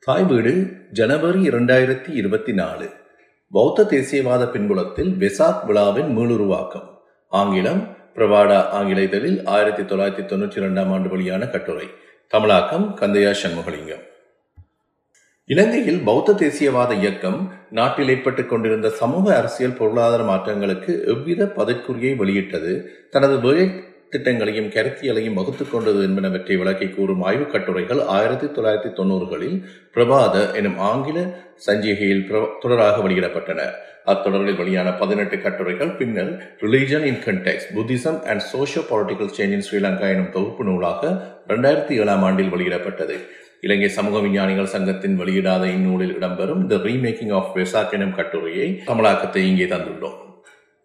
தாய் வீடு ஜனவரி இரண்டாயிரத்தி இருபத்தி நாலு. பௌத்த தேசியவாத பின்புலத்தில் வெசாக் விழாவின் மீளுருவாக்கம். ஆங்கிலம் பிரவாடா ஆங்கில இதழில் ஆயிரத்தி தொள்ளாயிரத்தி தொண்ணூற்றி இரண்டாம் ஆண்டு வெளியான கட்டுரை. தமிழாக்கம் கந்தையா சண்முகலிங்கம். இலங்கையில் பௌத்த தேசியவாத இயக்கம் நாட்டில் ஏற்பட்டுக் கொண்டிருந்த சமூக அரசியல் பொருளாதார மாற்றங்களுக்கு எவ்வித பதக்குறியை வெளியிட்டது தனது வேலை திட்டங்களையும் கருத்தியலையும் வகுத்துக் கொண்டது என்பனவற்றை விளக்கி கூறும் ஆய்வுக் கட்டுரைகள் ஆயிரத்தி தொள்ளாயிரத்தி தொண்ணூறுகளில் பிரபாத எனும் ஆங்கில சஞ்சிகையில் தொடராக வெளியிடப்பட்டன. அத்தொடரில் வெளியான பதினெட்டு கட்டுரைகள் பின்னர் religion in context Buddhism and socio political change in Sri Lanka எனும் தொகுப்பு நூலாக இரண்டாயிரத்தி ஏழாம் ஆண்டில் வெளியிடப்பட்டது. இலங்கை சமூக விஞ்ஞானிகள் சங்கத்தின் வெளியிடாத இந்நூலில் இடம்பெறும் த ரீமேக்கிங் ஆஃப் வெசாக் எனும் கட்டுரையை தமிழாக்கத்தை இங்கே தந்துள்ளோம்.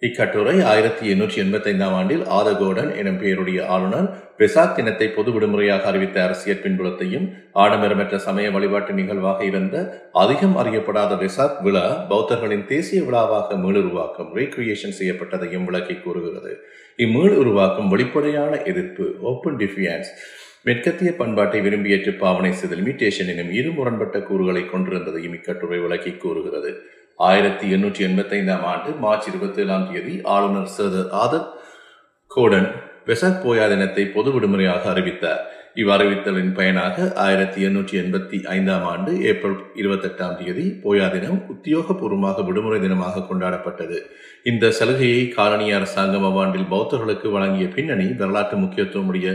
இக்கட்டுரை ஆயிரத்தி எண்ணூற்றி எண்பத்தி ஐந்தாம் ஆண்டில் ஆதகோடன் எனும் பெயருடைய ஆளுநர் பெசாக் தினத்தை பொது விடுமுறையாக அறிவித்த அரசியல் பின்புலத்தையும் ஆடம்பரமற்ற சமய வழிபாட்டு நிகழ்வாக இருந்த அதிகம் அறியப்படாத பெசாக் விழா பௌத்தர்களின் தேசிய விழாவாக மீளுருவாக்கம் ரீக்ரியேஷன் செய்யப்பட்டதையும் விளக்கி கூறுகிறது. இம்மீள் உருவாக்கம் வெளிப்படையான எதிர்ப்பு ஓப்பன் டிஃபியன்ஸ் மெற்கத்திய பண்பாட்டை விரும்பியற்று பாவனை செய்தல் லிமிட்டேஷன் எனும் இரு முரண்பட்ட கூறுகளை கொண்டிருந்ததையும் இக்கட்டுரை விளக்கி கூறுகிறது. ஆயிரத்தி எண்ணூற்றி எண்பத்தி ஐந்தாம் ஆண்டு மார்ச் இருபத்தி ஏழாம் தேதி ஆளுநர் சர் ஆதர் கோடன் வெசக் போயா தினத்தை பொது விடுமுறையாக அறிவித்தார். இவ்வறிவித்தலின் பயனாக ஆயிரத்தி எண்ணூற்றி எண்பத்தி ஐந்தாம் ஆண்டு ஏப்ரல் இருபத்தி எட்டாம் தேதி போயா தினம் உத்தியோகபூர்வமாக விடுமுறை தினமாக கொண்டாடப்பட்டது. இந்த சலுகையை காலனி அரசாங்கம் அவ்வாண்டில் பௌத்தர்களுக்கு வழங்கிய பின்னணி வரலாற்று முக்கியத்துவமுடைய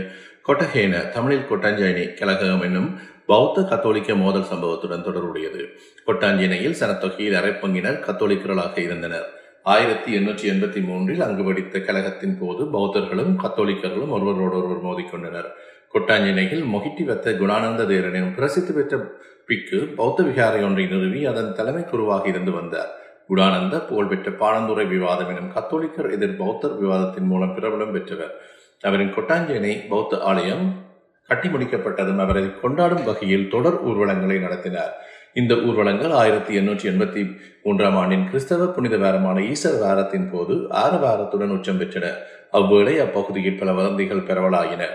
கொட்டஹேன தமிழில் கொட்டாஞ்சயனி கழகம் என்னும் பௌத்த கத்தோலிக்க மோதல் சம்பவத்துடன் தொடர்புடையது. கொட்டாஞ்சினையில் சனத்தொகையில் அரைப்பங்கினர் கத்தோலிக்கர்களாக இருந்தனர். ஆயிரத்தி எண்ணூற்றி எண்பத்தி மூன்றில் அங்கு வெடித்த கழகத்தின் போது பௌத்தர்களும் கத்தோலிக்கர்களும் ஒருவரோடொருவர் மோதிக்கொண்டனர். கொட்டாஞ்சேனையில் மொகிட்டி வத்த குணானந்த தேரனின் பிரசித்தி பெற்ற பிக்கு பௌத்த விகாரை ஒன்றை நிறுவி அதன் தலைமை குருவாக இருந்து வந்தார். குணானந்த புகழ்பெற்ற பாணந்துரை விவாதம் எனும் கத்தோலிக்கர் எதிர் பௌத்தர் விவாதத்தின் மூலம் பிரபலம் பெற்றவர். அவரின் கொட்டாஞ்சேனை பௌத்த ஆலயம் கட்டி முடிக்கப்பட்டதும் அவரை கொண்டாடும் வகையில் தொடர் ஊர்வலங்களை நடத்தினார். இந்த ஊர்வலங்கள் ஆயிரத்தி எண்ணூற்றி எண்பத்தி மூன்றாம் ஆண்டின் கிறிஸ்தவ புனித வாரமான ஈஸ்டர் வாரத்தின் போது ஆறு வாரத்துடன் உச்சம் பெற்றன. அவ்வேளை அப்பகுதியில் பல வதந்திகள் பரவலாயின.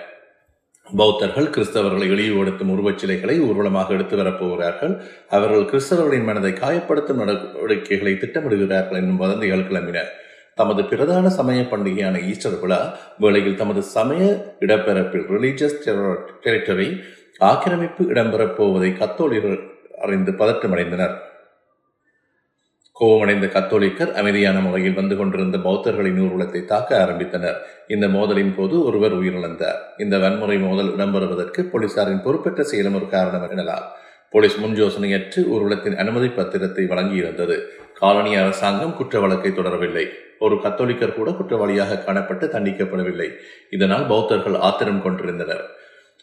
பௌத்தர்கள் கிறிஸ்தவர்களை இழிவுபடுத்தும் உருவச் சிலைகளை ஊர்வலமாக எடுத்து வரப்போகிறார்கள் அவர்கள் கிறிஸ்தவர்களின் மனதை காயப்படுத்தும் நடவடிக்கைகளை திட்டமிடுகிறார்கள் என்னும் வதந்திகள் கிளம்பின. தமது பிரதான சமய பண்டிகையான ஈஸ்டர் விழா வேளையில் தமது சமய இடப்பெறப்பில் ரிலீஜியஸ் டெரிட்டரி ஆக்கிரமிப்பு இடம்பெறப் போவதை கத்தோலிகள் அறிந்து பதற்றமடைந்தனர். கோபமடைந்த கத்தோலிக்கர் அமைதியான முறையில் வந்து கொண்டிருந்த பௌத்தர்களின் ஊர்வலத்தை தாக்க ஆரம்பித்தனர். இந்த மோதலின் போது ஒருவர் உயிரிழந்தார். இந்த வன்முறை மோதல் இடம்பெறுவதற்கு போலீசாரின் பொறுப்பற்ற செயலும் ஒரு காரணம் எனலாம். போலீஸ் முன் யோசனையற்று ஊர்வலத்தின் அனுமதி பத்திரத்தை வழங்கியிருந்தது. காலனி அரசாங்கம் குற்ற வழக்கை தொடரவில்லை. ஒரு கத்தோலிக்கர் கூட குற்றவாளியாக காணப்பட்டு தண்டிக்கப்படவில்லை. இதனால் பௌத்தர்கள் ஆத்திரம் கொண்டிருந்தனர்.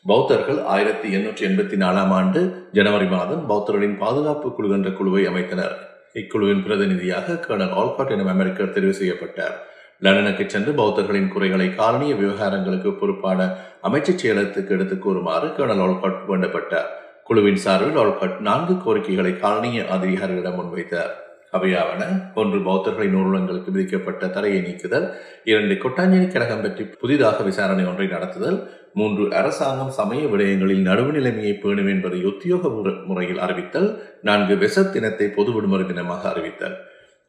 பௌத்தர்கள் ஆயிரத்தி எண்ணூற்றி எண்பத்தி நாலாம் ஆண்டு ஜனவரி மாதம் பௌத்தர்களின் பாதுகாப்பு குழு என்ற குழுவை அமைத்தனர். இக்குழுவின் பிரதிநிதியாக கர்னல் ஆல்காட் எனும் அமெரிக்கர் தெரிவு செய்யப்பட்டார். லண்டனுக்கு சென்று பௌத்தர்களின் குறைகளை காலனிய விவகாரங்களுக்கு பொறுப்பான அமைச்சர் செயலகத்துக்கு எடுத்துக் கூறுமாறு கர்னல் ஆல்காட் வேண்டப்பட்டார். குழுவின் சார்பில் ஆல்காட் நான்கு கோரிக்கைகளை காலனிய அதிகாரிகளிடம் முன்வைத்தார். அவையாவன ஒன்று பௌத்தர்களின் நூலகங்களுக்கு விதிக்கப்பட்ட தடையை நீக்குதல் இரண்டு கொட்டாஞ்சேரி கழகம் பற்றி புதிதாக விசாரணை ஒன்றை நடத்துதல் மூன்று அரசாங்கம் சமய விடயங்களில் நடுவு நிலைமையை பேணும் என்பதை உத்தியோக முறையில் அறிவித்தல் நான்கு வெசத் தினத்தை பொது விடுமுறை தினமாக அறிவித்தல்.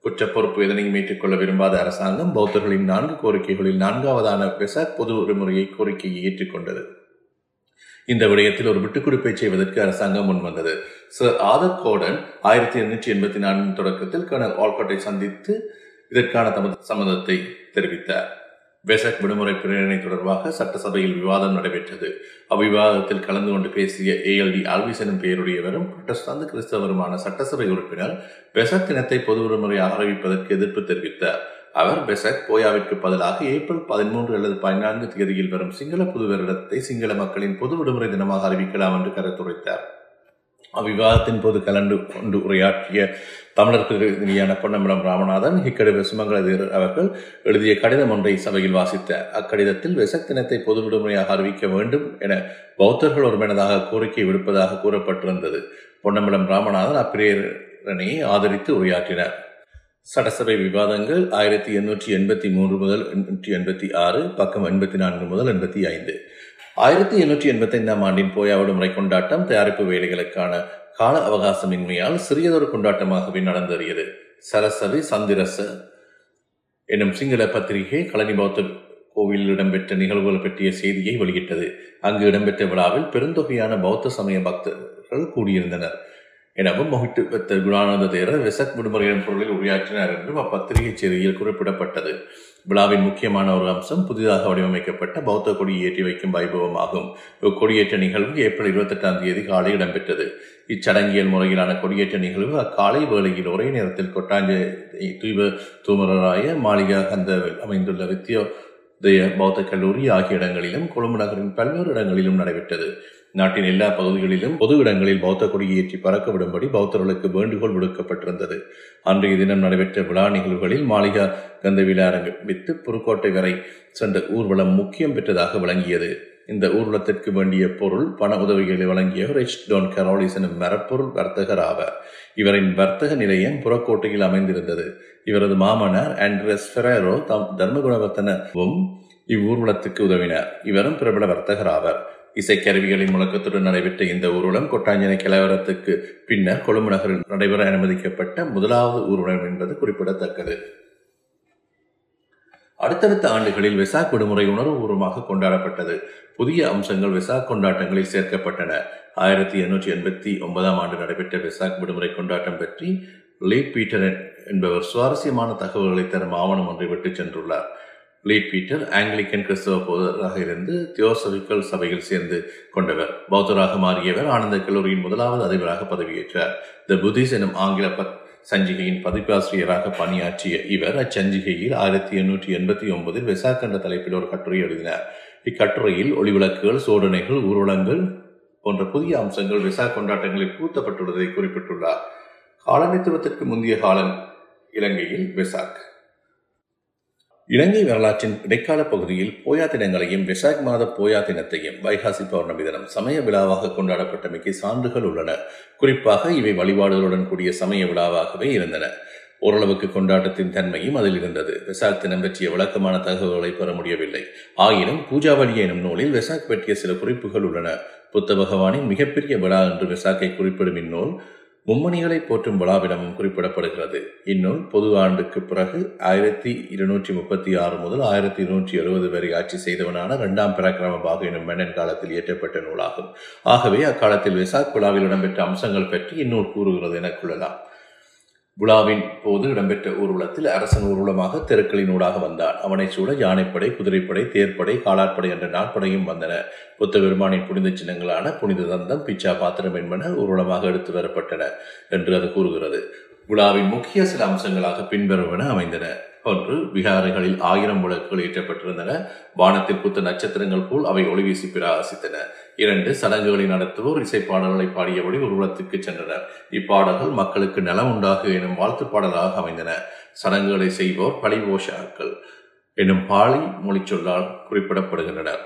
குற்ற பொறுப்பு எதனையும் ஏற்றுக்கொள்ள விரும்பாத அரசாங்கம் பௌத்தர்களின் நான்கு கோரிக்கைகளில் நான்காவதான வெசாக் பொது விடுமுறையை கோரிக்கையை ஏற்றுக்கொண்டது. இந்த விடயத்தில் ஒரு விட்டுக்குறிப்பை செய்வதற்கு அரசாங்கம் முன்வந்தது சர் ஆதர் கோடன் ஆயிரத்தி எண்ணூற்றி எண்பத்தி நான்கின் தொடக்கத்தில் கர்னல் ஆல்காட்டை சந்தித்து இதற்கான தமது சம்மதத்தை தெரிவித்தார். வெசக் விடுமுறை பிரேரணை தொடர்பாக சட்டசபையில் விவாதம் நடைபெற்றது. அவ்விவாதத்தில் கலந்து கொண்டு பேசிய ஏஎல்டி ஆல்விஸ் எனும் பெயருடையவரும் புரட்டஸ்தாந்து கிறிஸ்தவருமான சட்டசபை உறுப்பினர் வெசக் தினத்தை பொது விடுமுறையாக அறிவிப்பதற்கு எதிர்ப்பு தெரிவித்தார். அவர் பெசக் போயாவிற்கு பதிலாக ஏப்ரல் பதிமூன்று அல்லது பதினான்கு தேதியில் வரும் சிங்கள புது வருடத்தை சிங்கள மக்களின் பொது விடுமுறை தினமாக அறிவிக்கலாம் என்று கருத்துரைத்தார். அவ்விவாதத்தின் போது கலந்து கொண்டு உரையாற்றிய தமிழர் பிரதிநிதியான பொன்னம்பலம் ராமநாதன் இக்கடு வெசுமங்கல அவர்கள் எழுதிய கடிதம் ஒன்றை சபையில் வாசித்தார். அக்கடிதத்தில் வெசக் தினத்தை பொது விடுமுறையாக அறிவிக்க வேண்டும் என பௌத்தர்கள் ஒருமனதாக கோரிக்கை விடுப்பதாக கூறப்பட்டிருந்தது. பொன்னம்பலம் ராமநாதன் அப்பிரேரணையை ஆதரித்து உரையாற்றினார். சட்டசபை விவாதங்கள் ஆயிரத்தி எண்ணூற்றி எண்பத்தி மூன்று முதல் எண்ணூற்றி எண்பத்தி ஆறு பக்கம் எண்பத்தி நான்கு முதல் எண்பத்தி ஐந்து. ஆயிரத்தி எண்ணூற்றி எண்பத்தி ஐந்தாம் ஆண்டின் போயாவிடு முறை கொண்டாட்டம் தயாரிப்பு வேலைகளுக்கான கால அவகாசமின்மையால் சிறியதொரு கொண்டாட்டமாகவே நடந்தேறியது. சரசவி சந்திரச என்னும் சிங்கள பத்திரிகை கலனி பௌத்த கோவிலில் இடம்பெற்ற நிகழ்வுகள் பற்றிய செய்தியை வெளியிட்டது. அங்கு இடம்பெற்ற விழாவில் பெருந்தொகையான பௌத்த சமய பக்தர்கள் கூடியிருந்தனர். எனவும் மொஹிட்டு குணானந்த தேரர் வெசக் விடுமுறையின் பொருளில் உரையாற்றினார் என்றும் அப்பத்திரிகை செய்தியில் குறிப்பிடப்பட்டது. விழாவின் முக்கியமான ஒரு அம்சம் புதிதாக வடிவமைக்கப்பட்ட பௌத்த கொடி ஏற்றி வைக்கும் வைபவமாகும். கொடியேற்ற இக்கொடியேற்ற நிகழ்வு ஏப்ரல் இருபத்தெட்டாம் தேதி காலை இடம்பெற்றது. இச்சடங்கியல் முறையிலான கொடியேற்ற நிகழ்வு அக்காலை வேளையில் ஒரே நேரத்தில் கொட்டாஞ்ச தூய்வ தூமரராய மாளிகா கந்த அமைந்துள்ள வித்யோதய பௌத்த கல்லூரி ஆகிய இடங்களிலும் கொழும்பு நகரின் பல்வேறு இடங்களிலும் நடைபெற்றது. நாட்டின் எல்லா பகுதிகளிலும் பொது இடங்களில் பௌத்த கொடியை ஏற்றி பறக்க விடும்படி பௌத்தர்களுக்கு வேண்டுகோள் விடுக்கப்பட்டிருந்தது. அன்றைய தினம் நடைபெற்ற விழா நிகழ்வுகளில் மாளிகா கந்தவில ஆரம்பித்து புதுக்கோட்டை வரை சென்ற ஊர்வலம் முக்கியம் பெற்றதாக விளங்கியது. இந்த ஊர்வலத்திற்கு வேண்டிய பொருள் பண உதவிகளை வழங்கிய ரிச் டோன் கரோலிஸ் எனும் மரப்பொருள் வர்த்தகர் ஆவார். இவரின் வர்த்தக நிலையம் புறக்கோட்டையில் அமைந்திருந்தது. இவரது மாமனார் ஆண்ட்ரஸ் ஃபெரேரோ தம் தர்மகுணவர்த்தனவும் இவ்வூர்வலத்துக்கு உதவினார். இவரும் பிரபல வர்த்தகர் ஆவார். இசைக்கருவிகளின் முழக்கத்துடன் நடைபெற்ற இந்த ஊர்வலம் கொட்டாஞ்சனை கலவரத்துக்கு பின்னர் கொழும்பு நகரில் நடைபெற அனுமதிக்கப்பட்ட முதலாவது ஊர்வலம் என்பது குறிப்பிடத்தக்கது. அடுத்தடுத்த ஆண்டுகளில் வெசாக் விடுமுறை உணர்வுபூர்வமாக கொண்டாடப்பட்டது. புதிய அம்சங்கள் வெசாக் கொண்டாட்டங்களில் சேர்க்கப்பட்டன. ஆயிரத்தி எண்ணூற்றி எண்பத்தி ஒன்பதாம் ஆண்டு நடைபெற்ற வெசாக் விடுமுறை கொண்டாட்டம் பற்றி லீ பீட்டர் என்பவர் சுவாரஸ்யமான தகவல்களை தரும் ஆவணம் ஒன்றை விட்டு சென்றுள்ளார். லீட் பீட்டர் ஆங்கிலிக்கன் கிறிஸ்தவ போதராக இருந்து தியோசபிக்கல் சபையில் சேர்ந்து கொண்டவர். பௌத்தராக மாறியவர் ஆனந்த கல்லூரியின் முதலாவது அதிபராக பதவியேற்றார். த புத்திஸ் எனும் ஆங்கில பத் சஞ்சிகையின் பதிப்பாசிரியராக பணியாற்றிய இவர் அச்சஞ்சிகையில் ஆயிரத்தி எண்ணூற்றி எண்பத்தி ஒன்பதில் வெசாக் தலைப்பில் ஒரு கட்டுரை எழுதினார். இக்கட்டுரையில் ஒளிவிளக்குகள் சோதனைகள் ஊர்வலங்கள் போன்ற புதிய அம்சங்கள் விசா கொண்டாட்டங்களில் பூத்தப்பட்டுள்ளதை குறிப்பிட்டுள்ளார். காலனித்துவத்திற்கு முந்தைய காலம் இலங்கையில் வெசாக் இலங்கை வரலாற்றின் இடைக்கால பகுதியில் போயா தினங்களையும் விசாக் மாத போயா தினத்தையும் வைகாசி பௌர்ணமி தினம் சமய விழாவாக கொண்டாடப்பட்டமைக்கு சான்றுகள் உள்ளன. குறிப்பாக இவை வழிபாடுகளுடன் கூடிய சமய விழாவாகவே இருந்தன. ஓரளவுக்கு கொண்டாட்டத்தின் தன்மையும் அதில் இருந்தது. வெசாக் தினம் பற்றிய விளக்கமான தகவல்களை பெற முடியவில்லை. ஆயினும் பூஜாவளி எனும் நூலில் வெசாக் பற்றிய சில குறிப்புகள் உள்ளன. புத்த பகவானின் மிகப்பெரிய விழா என்று வெசாக்கை குறிப்பிடும் இந்நூல் மும்மணிகளை போற்றும் விழாவிடமும் குறிப்பிடப்படுகிறது. இந்நூல் பொது ஆண்டுக்கு பிறகு ஆயிரத்தி இருநூற்றி முப்பத்தி ஆறு முதல் ஆயிரத்தி இருநூற்றி எழுபது வரை ஆட்சி செய்தவனான இரண்டாம் பராக்கிரம பாகு எனும் மன்னன் காலத்தில் இயற்றப்பட்ட நூலாகும். ஆகவே அக்காலத்தில் விசாக் விழாவில் இடம்பெற்ற அம்சங்கள் பற்றி இந்நூல் கூறுகிறது என கொள்ளலாம். விழாவின் போது இடம்பெற்ற ஊர்வலத்தில் அரசன் ஊர்வலமாக தெருக்களின் ஊடாக வந்தான். அவனை சூட யானைப்படை குதிரைப்படை தேர்ப்படை காலாட்படை என்ற நாற்படையும் வந்தன. புத்த பெருமானின் புனித சின்னங்களான புனித தந்தம் பிச்சா பாத்திரம் என்பன ஊர்வலமாக எடுத்து வரப்பட்டன என்று அது கூறுகிறது. விழாவின் முக்கிய சில அம்சங்களாக பின்வருவன அமைந்தன. ஒன்று விகாரைகளில் ஆயிரம் விளக்குகள் ஏற்றப்பட்டிருந்தன. வானத்தில் புத்த நட்சத்திரங்கள் போல் அவை ஒளிவீசி பிரகாசித்தன. இரண்டு சடங்குகளை நடத்துவோர் இசைப்பாடல்களை பாடியபடி ஊர்வலத்துக்கு சென்றனர். இப்பாடல்கள் மக்களுக்கு நலம் உண்டாகு எனும் வாழ்த்து பாடலாக அமைந்தன. சடங்குகளை செய்வோர் பழிவோஷாக்கள் எனும் பாலி மொழிச்சொல்லால் குறிப்பிடப்படுகின்றனர்.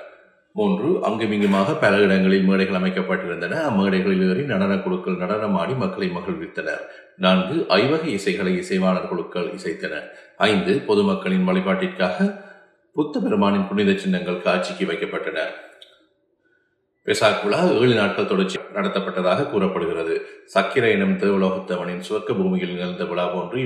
மூன்று அங்குமிங்குமாக பல இடங்களில் மேடைகள் அமைக்கப்பட்டிருந்தன. அம்மேடைகளில் ஏறி நடன குழுக்கள் நடனமாடி மக்களை மகிழ்வித்தனர். நான்கு ஐவகை இசைகளை இசைவாளர் குழுக்கள் இசைத்தனர். ஐந்து பொதுமக்களின் வழிபாட்டிற்காக புத்த பெருமானின் புனித சின்னங்கள் காட்சிக்கு வைக்கப்பட்டன. பெசாக் விழா ஏழு நாட்கள் தொடர்ச்சி நடத்தப்பட்டதாக கூறப்படுகிறது. சக்கிர இனம் தேவலோகத்தவனின் சுவர்க்க பூமியில் நிகழ்ந்த விழா போன்று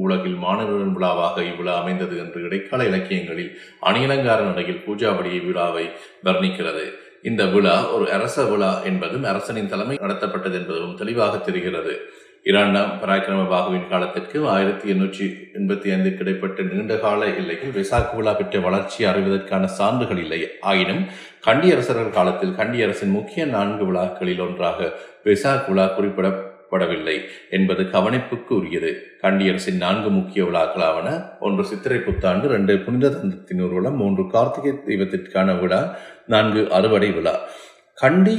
உலகில் மாணவர்கள் விழாவாக இவ்விழா அமைந்தது என்று இடைக்கால இலக்கியங்களில் அணியலங்கார நடையில் பூஜாபடி விழாவை வர்ணிக்கிறது. இந்த விழா ஒரு அரச விழா என்பதும் அரசனின் தலைமை நடத்தப்பட்டது என்பதும் தெளிவாக தெரிகிறது. இரண்டாம் பராக்கிரம பாகுவின் காலத்திற்கு ஆயிரத்தி எண்ணூற்றி எண்பத்தி ஐந்துக்கு இடைப்பட்ட நீண்டகால எல்லையில் வெசாக்கு விழா பெற்ற வளர்ச்சி அறிவதற்கான சான்றுகள் இல்லை. ஆயினும் கண்டியரசர்கள் காலத்தில் கண்டியரசின் முக்கிய நான்கு விழாக்களில் ஒன்றாக வெசாக் விழா குறிப்பிட படவில்லை என்பது கவனிப்புக்கு உரியது கண்டியரசின் நான்கு முக்கிய விழாக்களாவன ஒன்று சித்திரை புத்தாண்டு ரெண்டு புனித தந்தத்தின் ஊர்வலம் மூன்று கார்த்திகை தெய்வத்திற்கான விழா நான்கு அறுவடை விழா. கண்டி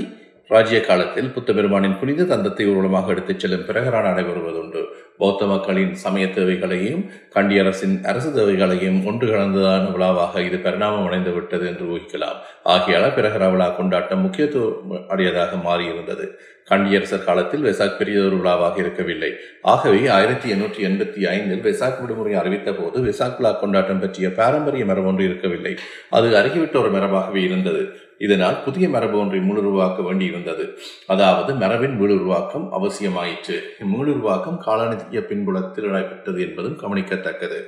ராஜ்ய காலத்தில் புத்த பெருமானின் புனித தந்தத்தை ஊர்வலமாக எடுத்துச் செல்லும் பிரகரான நடைபெறுவதுண்டு பௌத்த மக்களின் சமய தேவைகளையும் கண்டி அரசின் அரசு தேவைகளையும் ஒன்று கலந்ததான விழாவாக இது பரிணாமம் அடைந்து விட்டது என்று ஊகிக்கலாம். ஆகியால பிரகரா விழா கொண்டாட்டம் முக்கியத்துவம் அடையதாக மாறியிருந்தது. கண்டியரசர் காலத்தில் வெசாக் பெரியதொரு விழாவாக இருக்கவில்லை. ஆகவே ஆயிரத்தி எண்ணூற்றி எண்பத்தி ஐந்தில் வெசாக் விடுமுறை அறிவித்த போது வெசாக் விழா கொண்டாட்டம் பற்றிய பாரம்பரிய மரபு ஒன்று இருக்கவில்லை. அது அருகிவிட்ட ஒரு மரபாகவே இருந்தது. இதனால் புதிய மரபு ஒன்றை மீளுருவாக்க வந்தது அதாவது மரபின் மீளுருவாக்கம் அவசியமாயிற்று. இம்மீளுருவாக்கம் காலநிதிய பின்புலத்தில் நடைபெற்றது என்பதும் கவனிக்கத்தக்கது.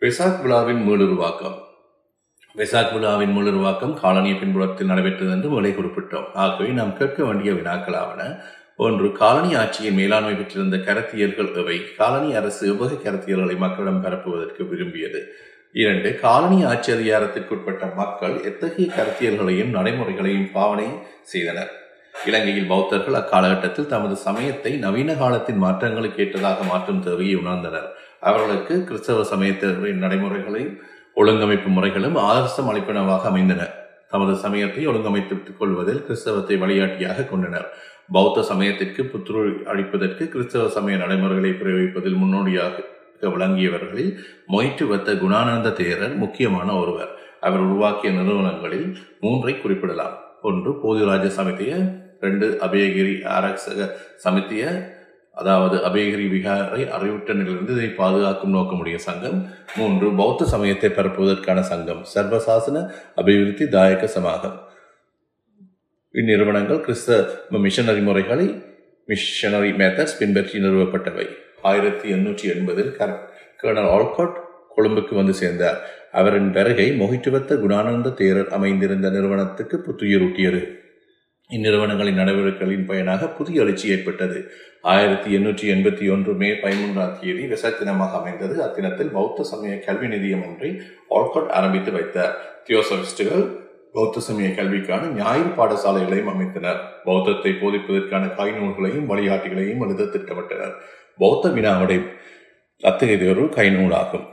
வெசாக் விழாவின் மீளுருவாக்கம் வெசாக் விழாவின் மீளுருவாக்கம் காலனிய பின்புலத்தில் நடைபெற்றது என்று மேலே குறிப்பிட்டோம். ஆகவே நாம் கேட்க வேண்டிய வினாக்களாவன ஒன்று காலனி ஆட்சியின் மேலாண்மை பெற்றிருந்த கருத்தியல்கள் எவை? காலனி அரசு எவ்வகை கருத்தியல்களை மக்களிடம் பரப்புவதற்கு விரும்பியது? இரண்டு காலனி ஆட்சி அதிகாரத்திற்குட்பட்ட மக்கள் எத்தகைய கருத்தியல்களையும் நடைமுறைகளையும் பாவனை செய்தனர். இலங்கையில் பௌத்தர்கள் அக்காலகட்டத்தில் தமது சமயத்தை நவீன காலத்தின் மாற்றங்களுக்கு ஏற்றதாக மாற்றும் தேவையை உணர்ந்தனர். அவர்களுக்கு கிறிஸ்தவ சமயத்தின் நடைமுறைகளையும் ஒழுங்கமைப்பு முறைகளும் ஆதர்சம் அளிப்பனவாக அமைந்தன. தமது சமயத்தை ஒழுங்கமைத்துக் கொள்வதில் கிறிஸ்தவத்தை வழிகாட்டியாக கொண்டனர். பௌத்த சமயத்திற்கு புத்துணர்வு அளிப்பதற்கு கிறிஸ்தவ சமய நடைமுறைகளை பிரயோகிப்பதில் முன்னோடியாக விளங்கியவர்களில் மொயிற்றுவத்த குணானந்த தேரர் முக்கியமான ஒருவர். அவர் உருவாக்கிய நிறுவனங்களில் மூன்றை குறிப்பிடலாம். ஒன்று போதிராஜ சமித்திய ரெண்டு அபயகிரி ஆரக்ஷக சமித்திய அதாவது அபயகிரி விகாரை அறிவுட்டனிலிருந்து இதை பாதுகாக்கும் நோக்கமுடைய சங்கம். மூன்று பௌத்த சமயத்தை பரப்புவதற்கான சங்கம். சர்வசாசன அபிவிருத்தி தாயக சமாகம். இந்நிறுவனங்கள் கிறிஸ்தவ மிஷனரி முறைகளை மிஷனரி மெத்தட்ஸ் பின்பற்றி நிறுவப்பட்டவை. ஆயிரத்தி எண்ணூற்றி எண்பதில் கர்னல் ஆல்காட் கொழும்புக்கு வந்து சேர்ந்தார். அவரின் வருகை மொஹிட்டுவத்த குணானந்த தேரர் அமைந்திருந்த நிறுவனத்துக்கு புத்துயிரூட்டியது. இந்நிறுவனங்களின் நடவடிக்கைகளின் பயனாக புதிய எழுச்சி ஏற்பட்டது. ஆயிரத்தி எண்ணூற்றி எண்பத்தி ஒன்று மே பதிமூன்றாம் தேதி விசத்தினமாக அமைந்தது. அத்தினத்தில் பௌத்த சமய கல்வி நிதியம் ஒன்றை ஆல்காட் ஆரம்பித்து வைத்தார். தியோசபிஸ்டுகள் பௌத்த சமய கல்விக்கான ஞாயிறு பாடசாலைகளையும் அமைத்தனர். பௌத்தத்தை போதிப்பதற்கான நூல்களையும் வழிகாட்டிகளையும் எழுத திட்டமிட்டனர். பௌத்த வினாவுடைய அத்தகைய ஒரு கைநூலாகும்.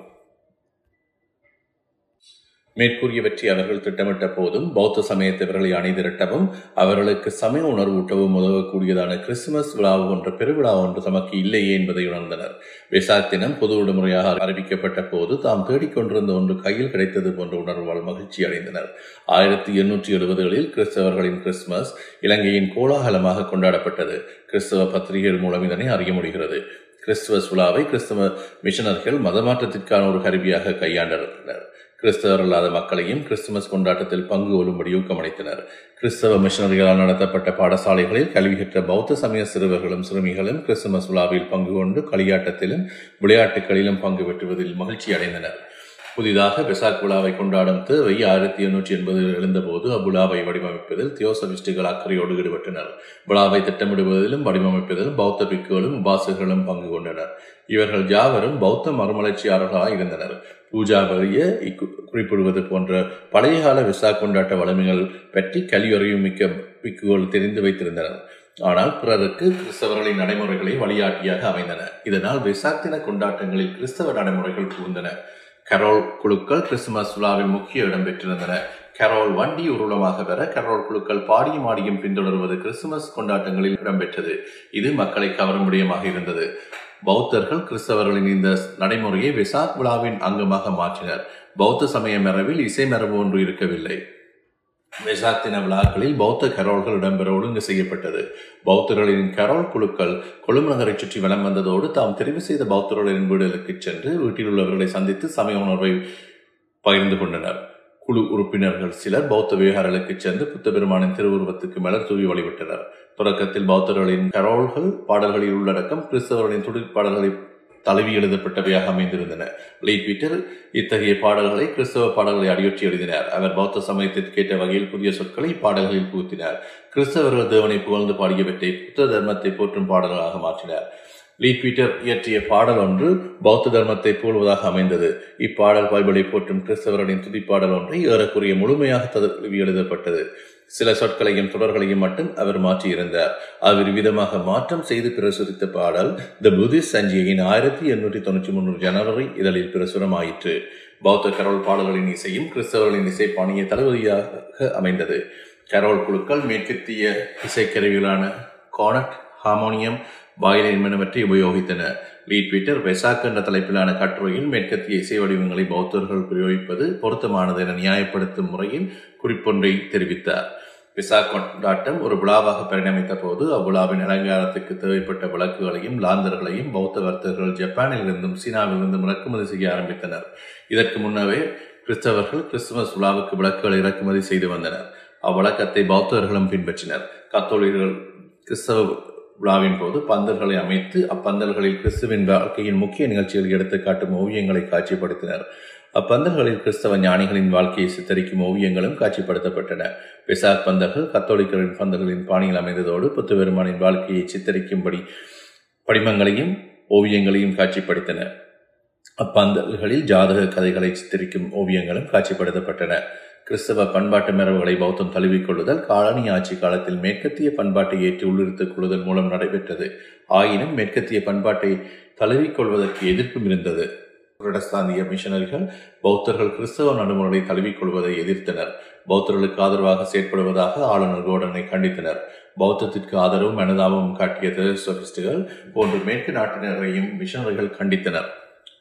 மேற்கூறியவற்றை அவர்கள் திட்டமிட்ட போதும் பௌத்த சமயத்தவர்களை அணிதிரட்டவும் அவர்களுக்கு சமய உணர்வூட்டவும் உதவக்கூடியதான கிறிஸ்துமஸ் விழா ஒன்று பெருவிழா ஒன்று தமக்கு இல்லையே என்பதை உணர்ந்தனர். விசாக் தினம் பொது விடுமுறையாக அறிவிக்கப்பட்ட போது தாம் தேடிக்கொண்டிருந்த ஒன்று கையில் கிடைத்தது போன்ற உணர்வால் மகிழ்ச்சி அடைந்தனர். ஆயிரத்தி எண்ணூற்றி எழுபதுகளில் கிறிஸ்தவர்களின் கிறிஸ்துமஸ் இலங்கையின் கோலாகலமாக கொண்டாடப்பட்டது. கிறிஸ்தவ பத்திரிகைகள் மூலம் இதனை அறிய முடிகிறது. கிறிஸ்துவஸ் விழாவை கிறிஸ்தவ மிஷனர்கள் மதமாற்றத்திற்கான ஒரு கருவியாக கையாண்டனர். கிறிஸ்தவர் அல்லாத மக்களையும் கிறிஸ்துமஸ் கொண்டாட்டத்தில் பங்கு கொள்ளும்படி ஊக்கமளித்தனர். கிறிஸ்தவ மிஷனரிகளால் நடத்தப்பட்ட பாடசாலைகளில் கல்வி கற்ற பௌத்த சமய சிறுவர்களும் சிறுமிகளும் கிறிஸ்துமஸ் விழாவில் பங்கு கொண்டு களியாட்டத்திலும் விளையாட்டுகளிலும் பங்கு பெற்றுவதில் மகிழ்ச்சி அடைந்தனர். புதிதாக பெசாக் விழாவை கொண்டாடும் தேவை ஆயிரத்தி எண்ணூற்றி எண்பதில் எழுந்தபோது அவ்விழாவை வடிவமைப்பதில் தியோசபிஸ்டுகள் அக்கறையோடு ஈடுபட்டனர். விழாவை திட்டமிடுவதிலும் வடிவமைப்பதிலும் பௌத்த பிக்குகளும் உபாசகர்களும் பங்கு கொண்டனர். இவர்கள் யாவரும் பௌத்த மறுமலர்ச்சியாளர்களாக இருந்தனர். பூஜா வகையை குறிப்பிடுவது போன்ற பழைய கால விசா கொண்டாட்ட வளமைகள் பற்றி கல்வியறியும் மிக்க பிக்குகள் தெரிந்து வைத்திருந்தனர். ஆனால் பிறருக்கு கிறிஸ்தவர்களின் நடைமுறைகளை வழிகாட்டியாக அமைந்தன. இதனால் விசாத்தின கொண்டாட்டங்களில் கிறிஸ்தவ நடைமுறைகள் புகுந்தன. கரோல் குழுக்கள் கிறிஸ்துமஸ் விழாவில் முக்கிய இடம் பெற்றிருந்தன. கரோல் வண்டி உருளமாக பெற கரோல் குழுக்கள் பாடியும் ஆடியும் பின்தொடர்வது கிறிஸ்துமஸ் கொண்டாட்டங்களில் இடம்பெற்றது. இது மக்களை கவரும் விடயமாக இருந்தது. பௌத்தர்கள் கிறிஸ்தவர்களின் இந்த நடைமுறையை விசாக் விழாவின் அங்கமாக மாற்றினர். பௌத்த சமய மரபில் இசை மரபு ஒன்று இருக்கவில்லை. வெசாக் தின விழாக்களில் பௌத்த கரோல்கள் இடம்பெற ஒழுங்கு செய்யப்பட்டது. பௌத்தர்களின் கரோல் குழுக்கள் கொழும்பு நகரை சுற்றி வலம் வந்ததோடு தாம் தெரிவு செய்த பௌத்தர்களின் வீடுகளுக்கு சென்று வீட்டில் உள்ளவர்களை சந்தித்து சமய உணர்வை பகிர்ந்து கொண்டனர். குழு உறுப்பினர்கள் சிலர் பௌத்த விவகாரங்களுக்கு சென்று புத்த பெருமானின் திருவுருவத்துக்கு மலர் தூவி வழிபட்டனர். தொடக்கத்தில் பௌத்தர்களின் கரோல்கள் பாடல்களில் உள்ளடக்கம் கிறிஸ்தவர்களின் துடிப்பாடல்களை தழுவி எழுதப்பட்டவையாக அமைந்திருந்தன. லீட் இத்தகைய பாடல்களை கிறிஸ்தவ பாடல்களை அடியொற்றி எழுதினார். அவர் பௌத்த சமயத்திற்கேற்ற வகையில் புதிய சொற்களை பாடல்களில் புகுத்தினார். கிறிஸ்தவர்கள் தேவனை புகழ்ந்து பாடியவற்றை புத்த தர்மத்தை போற்றும் பாடல்களாக மாற்றினார். லீ பீட்டர் இயற்றிய பாடல் ஒன்று பௌத்த தர்மத்தை போல்வதாக அமைந்தது. இப்பாடல் பைபிளை போற்றும் கிறிஸ்தவர்களின் துதிப்பாடல் ஒன்றை ஏறக்குறைய முழுமையாக தழுவி எழுதப்பட்டது. சில சொற்களையும் தொடர்களையும் மட்டும் அவர் மாற்றியிருந்தார். அவர் விதமாக மாற்றம் செய்து பிரசுரித்த பாடல் த புதிஸ் சஞ்சிகையின் ஆயிரத்தி எண்ணூற்றி தொண்ணூற்றி மூன்று ஜனவரி இதழில் பிரசுரமாயிற்று பௌத்த கரோல் பாடல்களின் இசையும் கிறிஸ்தவர்களின் இசை பாணியை தளபதியாக அமைந்தது. கரோல் குழுக்கள் மேற்கத்திய இசைக்கருவிகளான கானட் ஹார்மோனியம் வாயிலின் என்பனவற்றை உபயோகித்தனர் லீட் ட்விட்டர் வெசாக் என்ற தலைப்பிலான கட்டுரையில் மேற்கத்திய இசை வடிவங்களை பௌத்தர்கள் பிரயோகிப்பது பொருத்தமானது என நியாயப்படுத்தும் முறையில் குறிப்பொன்றை தெரிவித்தார். விசா கொண்டாட்டம் ஒரு விழாவாக பரிணமித்த போது அவ்விழாவின் அலங்காரத்துக்கு தேவைப்பட்ட விளக்குகளையும் லாந்தர்களையும் பௌத்த வர்த்தகர்கள் ஜப்பானிலிருந்தும் சீனாவிலிருந்தும் இறக்குமதி செய்ய ஆரம்பித்தனர். இதற்கு முன்னவே கிறிஸ்தவர்கள் கிறிஸ்துமஸ் விழாவுக்கு விளக்குகளை இறக்குமதி செய்து வந்தனர். அவ்வழக்கத்தை பௌத்தர்களும் பின்பற்றினர். கத்தோலிகர்கள் கிறிஸ்தவ விழாவின் போது பந்தல்களை அமைத்து அப்பந்தல்களில் கிறிஸ்துவின் வாழ்க்கையின் முக்கிய நிகழ்ச்சிகள் எடுத்து காட்டும் ஓவியங்களை காட்சிப்படுத்தினர். அப்பந்தல்களில் கிறிஸ்தவ ஞானிகளின் வாழ்க்கையை சித்தரிக்கும் ஓவியங்களும் காட்சிப்படுத்தப்பட்டன. பெசாக் பந்தல்கள் கத்தோலிக்கரின் பந்தல்களின் பாணியில் அமைந்ததோடு புத்துபெருமானின் வாழ்க்கையை சித்தரிக்கும்படி படிமங்களையும் ஓவியங்களையும் காட்சிப்படுத்தின. அப்பந்தல்களில் ஜாதக கதைகளை சித்தரிக்கும் ஓவியங்களும் காட்சிப்படுத்தப்பட்டன. கிறிஸ்தவ பண்பாட்டு மரபுகளை பௌத்தம் தழுவிக்கொள்ளுதல் காலனி ஆட்சி காலத்தில் மேற்கத்திய பண்பாட்டை ஏற்றி உள்ளிருத்துக் கொள்ளுதல் மூலம் நடைபெற்றது. ஆயினும் மேற்கத்திய பண்பாட்டை தழுவிக்கொள்வதற்கு எதிர்ப்பும் இருந்தது. புரடஸ்தாந்திய மிஷனரிகள் பௌத்தர்கள் கிறிஸ்தவ நடுமுறை தழுவிக்கொள்வதை எதிர்த்தனர். பௌத்தர்களுக்கு ஆதரவாக செயற்படுவதாக ஆளுநர் கோடனை கண்டித்தனர். பௌத்தத்திற்கு ஆதரவும் மனதாபமும் காட்டிய தெரசோபிஸ்டுகள் போன்று மேற்கு நாட்டினரையும் மிஷனர்கள் கண்டித்தனர்.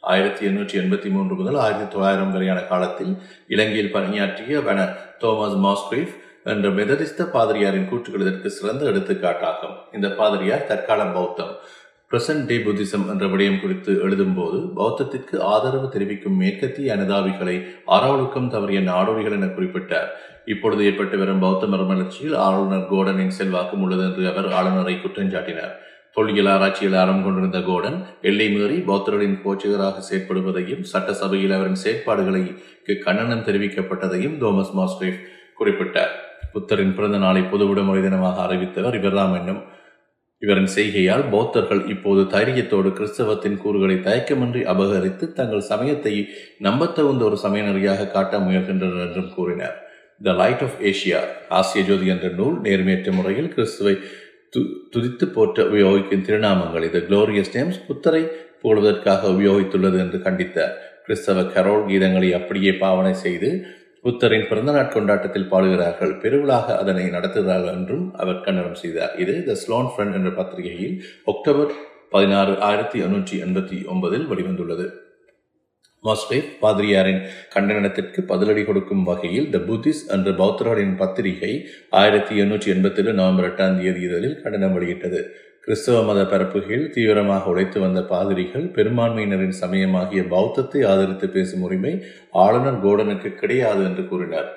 ஆயிரத்தி எண்ணூற்றி எண்பத்தி மூன்று முதல் ஆயிரத்தி தொள்ளாயிரம் வரையான காலத்தில் இலங்கையில் பணியாற்றிய வன தோமஸ் மாஸ்கிரீஃப் என்ற மெதடிஸ்த பாதிரியாரின் கூற்றுகள் இதற்கு சிறந்த எடுத்துக்காட்டாகும். இந்த பாதிரியார் தற்கால பௌத்தம். பிரசன்ட் டே புத்திசம் என்ற விடயம் குறித்து எழுதும்போது பௌத்தத்திற்கு ஆதரவு தெரிவிக்கும் மேற்கத்திய அனுதாபிகளை அறவொழுக்கம் தவறிய நாடோடிகள் என குறிப்பிட்டார். இப்பொழுது ஏற்பட்டு வரும் பௌத்த மறுமலர்ச்சியில் ஆளுநர் கோடனின் செல்வாக்கும் உள்ளது என்று அவர் ஆளுநரை குற்றஞ்சாட்டினார் தொல்லியல் ஆராய்ச்சியில் ஆரம்பம் கொண்டிருந்த கோடன் எல்லை மீறி பௌத்தர்களின் போச்சகராக செயற்படுவதையும் சட்டசபையில் அவரின் செயற்பாடுகளுக்கு கண்டனம் தெரிவிக்கப்பட்டதையும் தோமஸ் மாஸ்கிரீஃப் குறிப்பிட்டார். புத்தரின் பிறந்த நாளை பொது விடுமுறை தினமாக அறிவித்தவர் இவர்தாம் என்னும். இவரின் செய்கையால் பௌத்தர்கள் இப்போது தைரியத்தோடு கிறிஸ்தவத்தின் கூறுகளை தயக்கமின்றி அபகரித்து தங்கள் சமயத்தை நம்பத்தகுந்த ஒரு சமய நெறியாக காட்ட முயல்கின்றனர் என்றும் கூறினார். த லைட் ஆஃப் ஏஷியா ஆசிய ஜோதி என்ற நூல் நேர்மையற்ற முறையில் கிறிஸ்துவை து துதித்து போற்ற உபயோகிக்கும் திருநாமங்கள் இது. குளோரியஸ் நேம்ஸ் புத்தரை போடுவதற்காக உபயோகித்துள்ளது என்று கண்டித்தார் கிறிஸ்தவ கரோல் கீதங்களை அப்படியே பாவனை செய்து புத்தரின் பிறந்த நாட் கொண்டாட்டத்தில் பாடுகிறார்கள். பெருவிழாக அதனை நடத்துகிறார்கள் என்றும் அவர் கண்டனம் செய்தார். இது த ஸ்லோன் ஃப்ரெண்ட் என்ற பத்திரிகையில் அக்டோபர் பதினாறு ஆயிரத்தி எண்ணூற்றி எண்பத்தி ஒன்பதில் வெளிவந்துள்ளது. மாஸ்டேப் பாதிரியாரின் கண்டனத்திற்கு பதிலடி கொடுக்கும் வகையில் த புத்திஸ் என்ற பௌத்தர்களின் பத்திரிகை ஆயிரத்தி எண்ணூற்றி எண்பத்தி ஏழு நவம்பர் எட்டாம் தேதி இதழில் கண்டனம் வெளியிட்டது. கிறிஸ்தவ மத பரப்புகையில் தீவிரமாக உழைத்து வந்த பாதிரிகள் பெரும்பான்மையினரின் சமயமாகிய பௌத்தத்தை ஆதரித்து பேசும் உரிமை ஆளுநர் கோடனுக்கு கிடையாது என்று கூறினார்.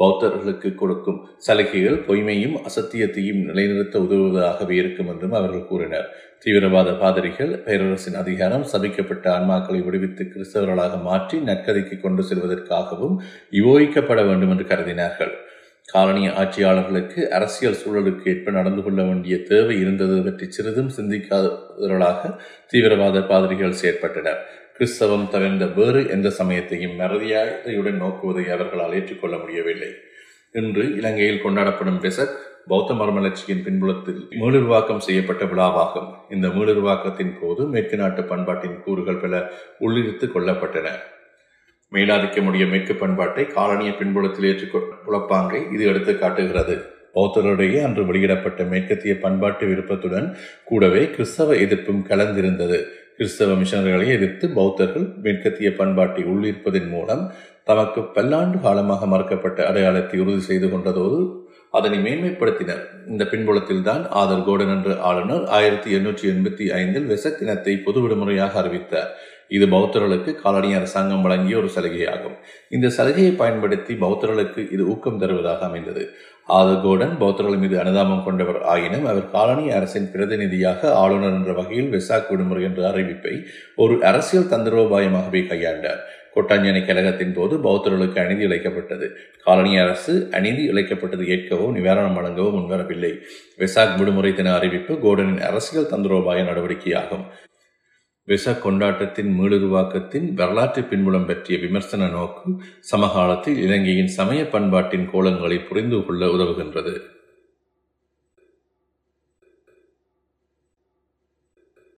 பௌத்தர்களுக்கு கொடுக்கும் சலுகைகள் பொய்மையும் அசத்தியத்தையும் நிலைநிறுத்த உதவுவதாகவே இருக்கும் என்றும் அவர்கள் கூறினர். தீவிரவாத பாதிரிகள் பேரரசின் அதிகாரம் சபிக்கப்பட்ட ஆன்மாக்களை விடுவித்து கிறிஸ்தவர்களாக மாற்றி நற்கதைக்கு கொண்டு செல்வதற்காகவும் யோகிக்கப்பட வேண்டும் என்று கருதினார்கள். காலனி ஆட்சியாளர்களுக்கு அரசியல் சூழலுக்கு ஏற்ப நடந்து கொள்ள வேண்டிய தேவை இருந்தது பற்றி சிறிதும் சிந்திக்காதவர்களாக தீவிரவாத பாதிரிகள் செயற்பட்டனர். கிறிஸ்தவம் தவிர்ந்த வேறு எந்த சமயத்தையும் மறதியாதையுடன் நோக்குவதை அவர்களால் ஏற்றுக்கொள்ள முடியவில்லை. இன்று இலங்கையில் கொண்டாடப்படும் பெசக் பௌத்த மரமலர்ச்சியின் பின்புலத்தில் மீளுருவாக்கம் செய்யப்பட்ட விழாவாகும். இந்த மீளுருவாக்கத்தின் போது மேற்கு நாட்டு பண்பாட்டின் கூறுகள் பல உள்ளிருத்து கொள்ளப்பட்டன. மேலாதிக்கமுடைய மேற்கு பண்பாட்டை காலனிய பின்புலத்தில் ஏற்றுக் புலப்பாங்கை இது எடுத்து காட்டுகிறது. பௌத்தருடைய அன்று வெளியிடப்பட்ட மேற்கத்திய பண்பாட்டு விருப்பத்துடன் கூடவே கிறிஸ்தவ எதிர்ப்பும் கலந்திருந்தது. கிறிஸ்தவ மிஷனர்களை எதிர்த்து பௌத்தர்கள் மேற்கத்திய பண்பாட்டை உள்ளிருப்பதன் மூலம் தமக்கு பல்லாண்டு காலமாக மறுக்கப்பட்ட அடையாளத்தை உறுதி செய்து கொண்டதோடு அதனை மேன்மைப்படுத்தினர். இந்த பின்புலத்தில் தான் ஆதர் கோடன் என்ற ஆளுநர் ஆயிரத்தி எண்ணூற்றி எண்பத்தி ஐந்தில் வெசக் தினத்தை பொது விடுமுறையாக அறிவித்தார். இது பௌத்தர்களுக்கு காலனி அரசாங்கம் வழங்கிய ஒரு சலுகையாகும். இந்த சலுகையை பயன்படுத்தி பௌத்தர்களுக்கு இது ஊக்கம் தருவதாக அமைந்தது. ஆதர் கோடன் பௌத்தர்கள் மீது அனுதாபம் கொண்டவர் ஆயினும் அவர் காலனி அரசின் பிரதிநிதியாக ஆளுநர் என்ற வகையில் வெசாக் விடுமுறை என்ற அறிவிப்பை ஒரு அரசியல் தந்திரோபாயமாகவே கையாண்டார். கொட்டாஞ்சனை கழகத்தின் போது பௌத்தர்களுக்கு அநீதி இழைக்கப்பட்டது. காலனி அரசு அநீதி இழைக்கப்பட்டது ஏற்கவோ நிவாரணம் வழங்கவோ முன்வரவில்லை. வெசாக் விடுமுறை தின அறிவிப்பு கோடனின் அரசியல் தந்திரோபாய நடவடிக்கையாகும். வெசாக் கொண்டாட்டத்தின் மீளுருவாக்கத்தின் வரலாற்று பின்புலம் பற்றிய விமர்சன நோக்கு சமகாலத்தில் இலங்கையின் சமய பண்பாட்டின் கோலங்களை புரிந்து கொள்ள உதவுகின்றது.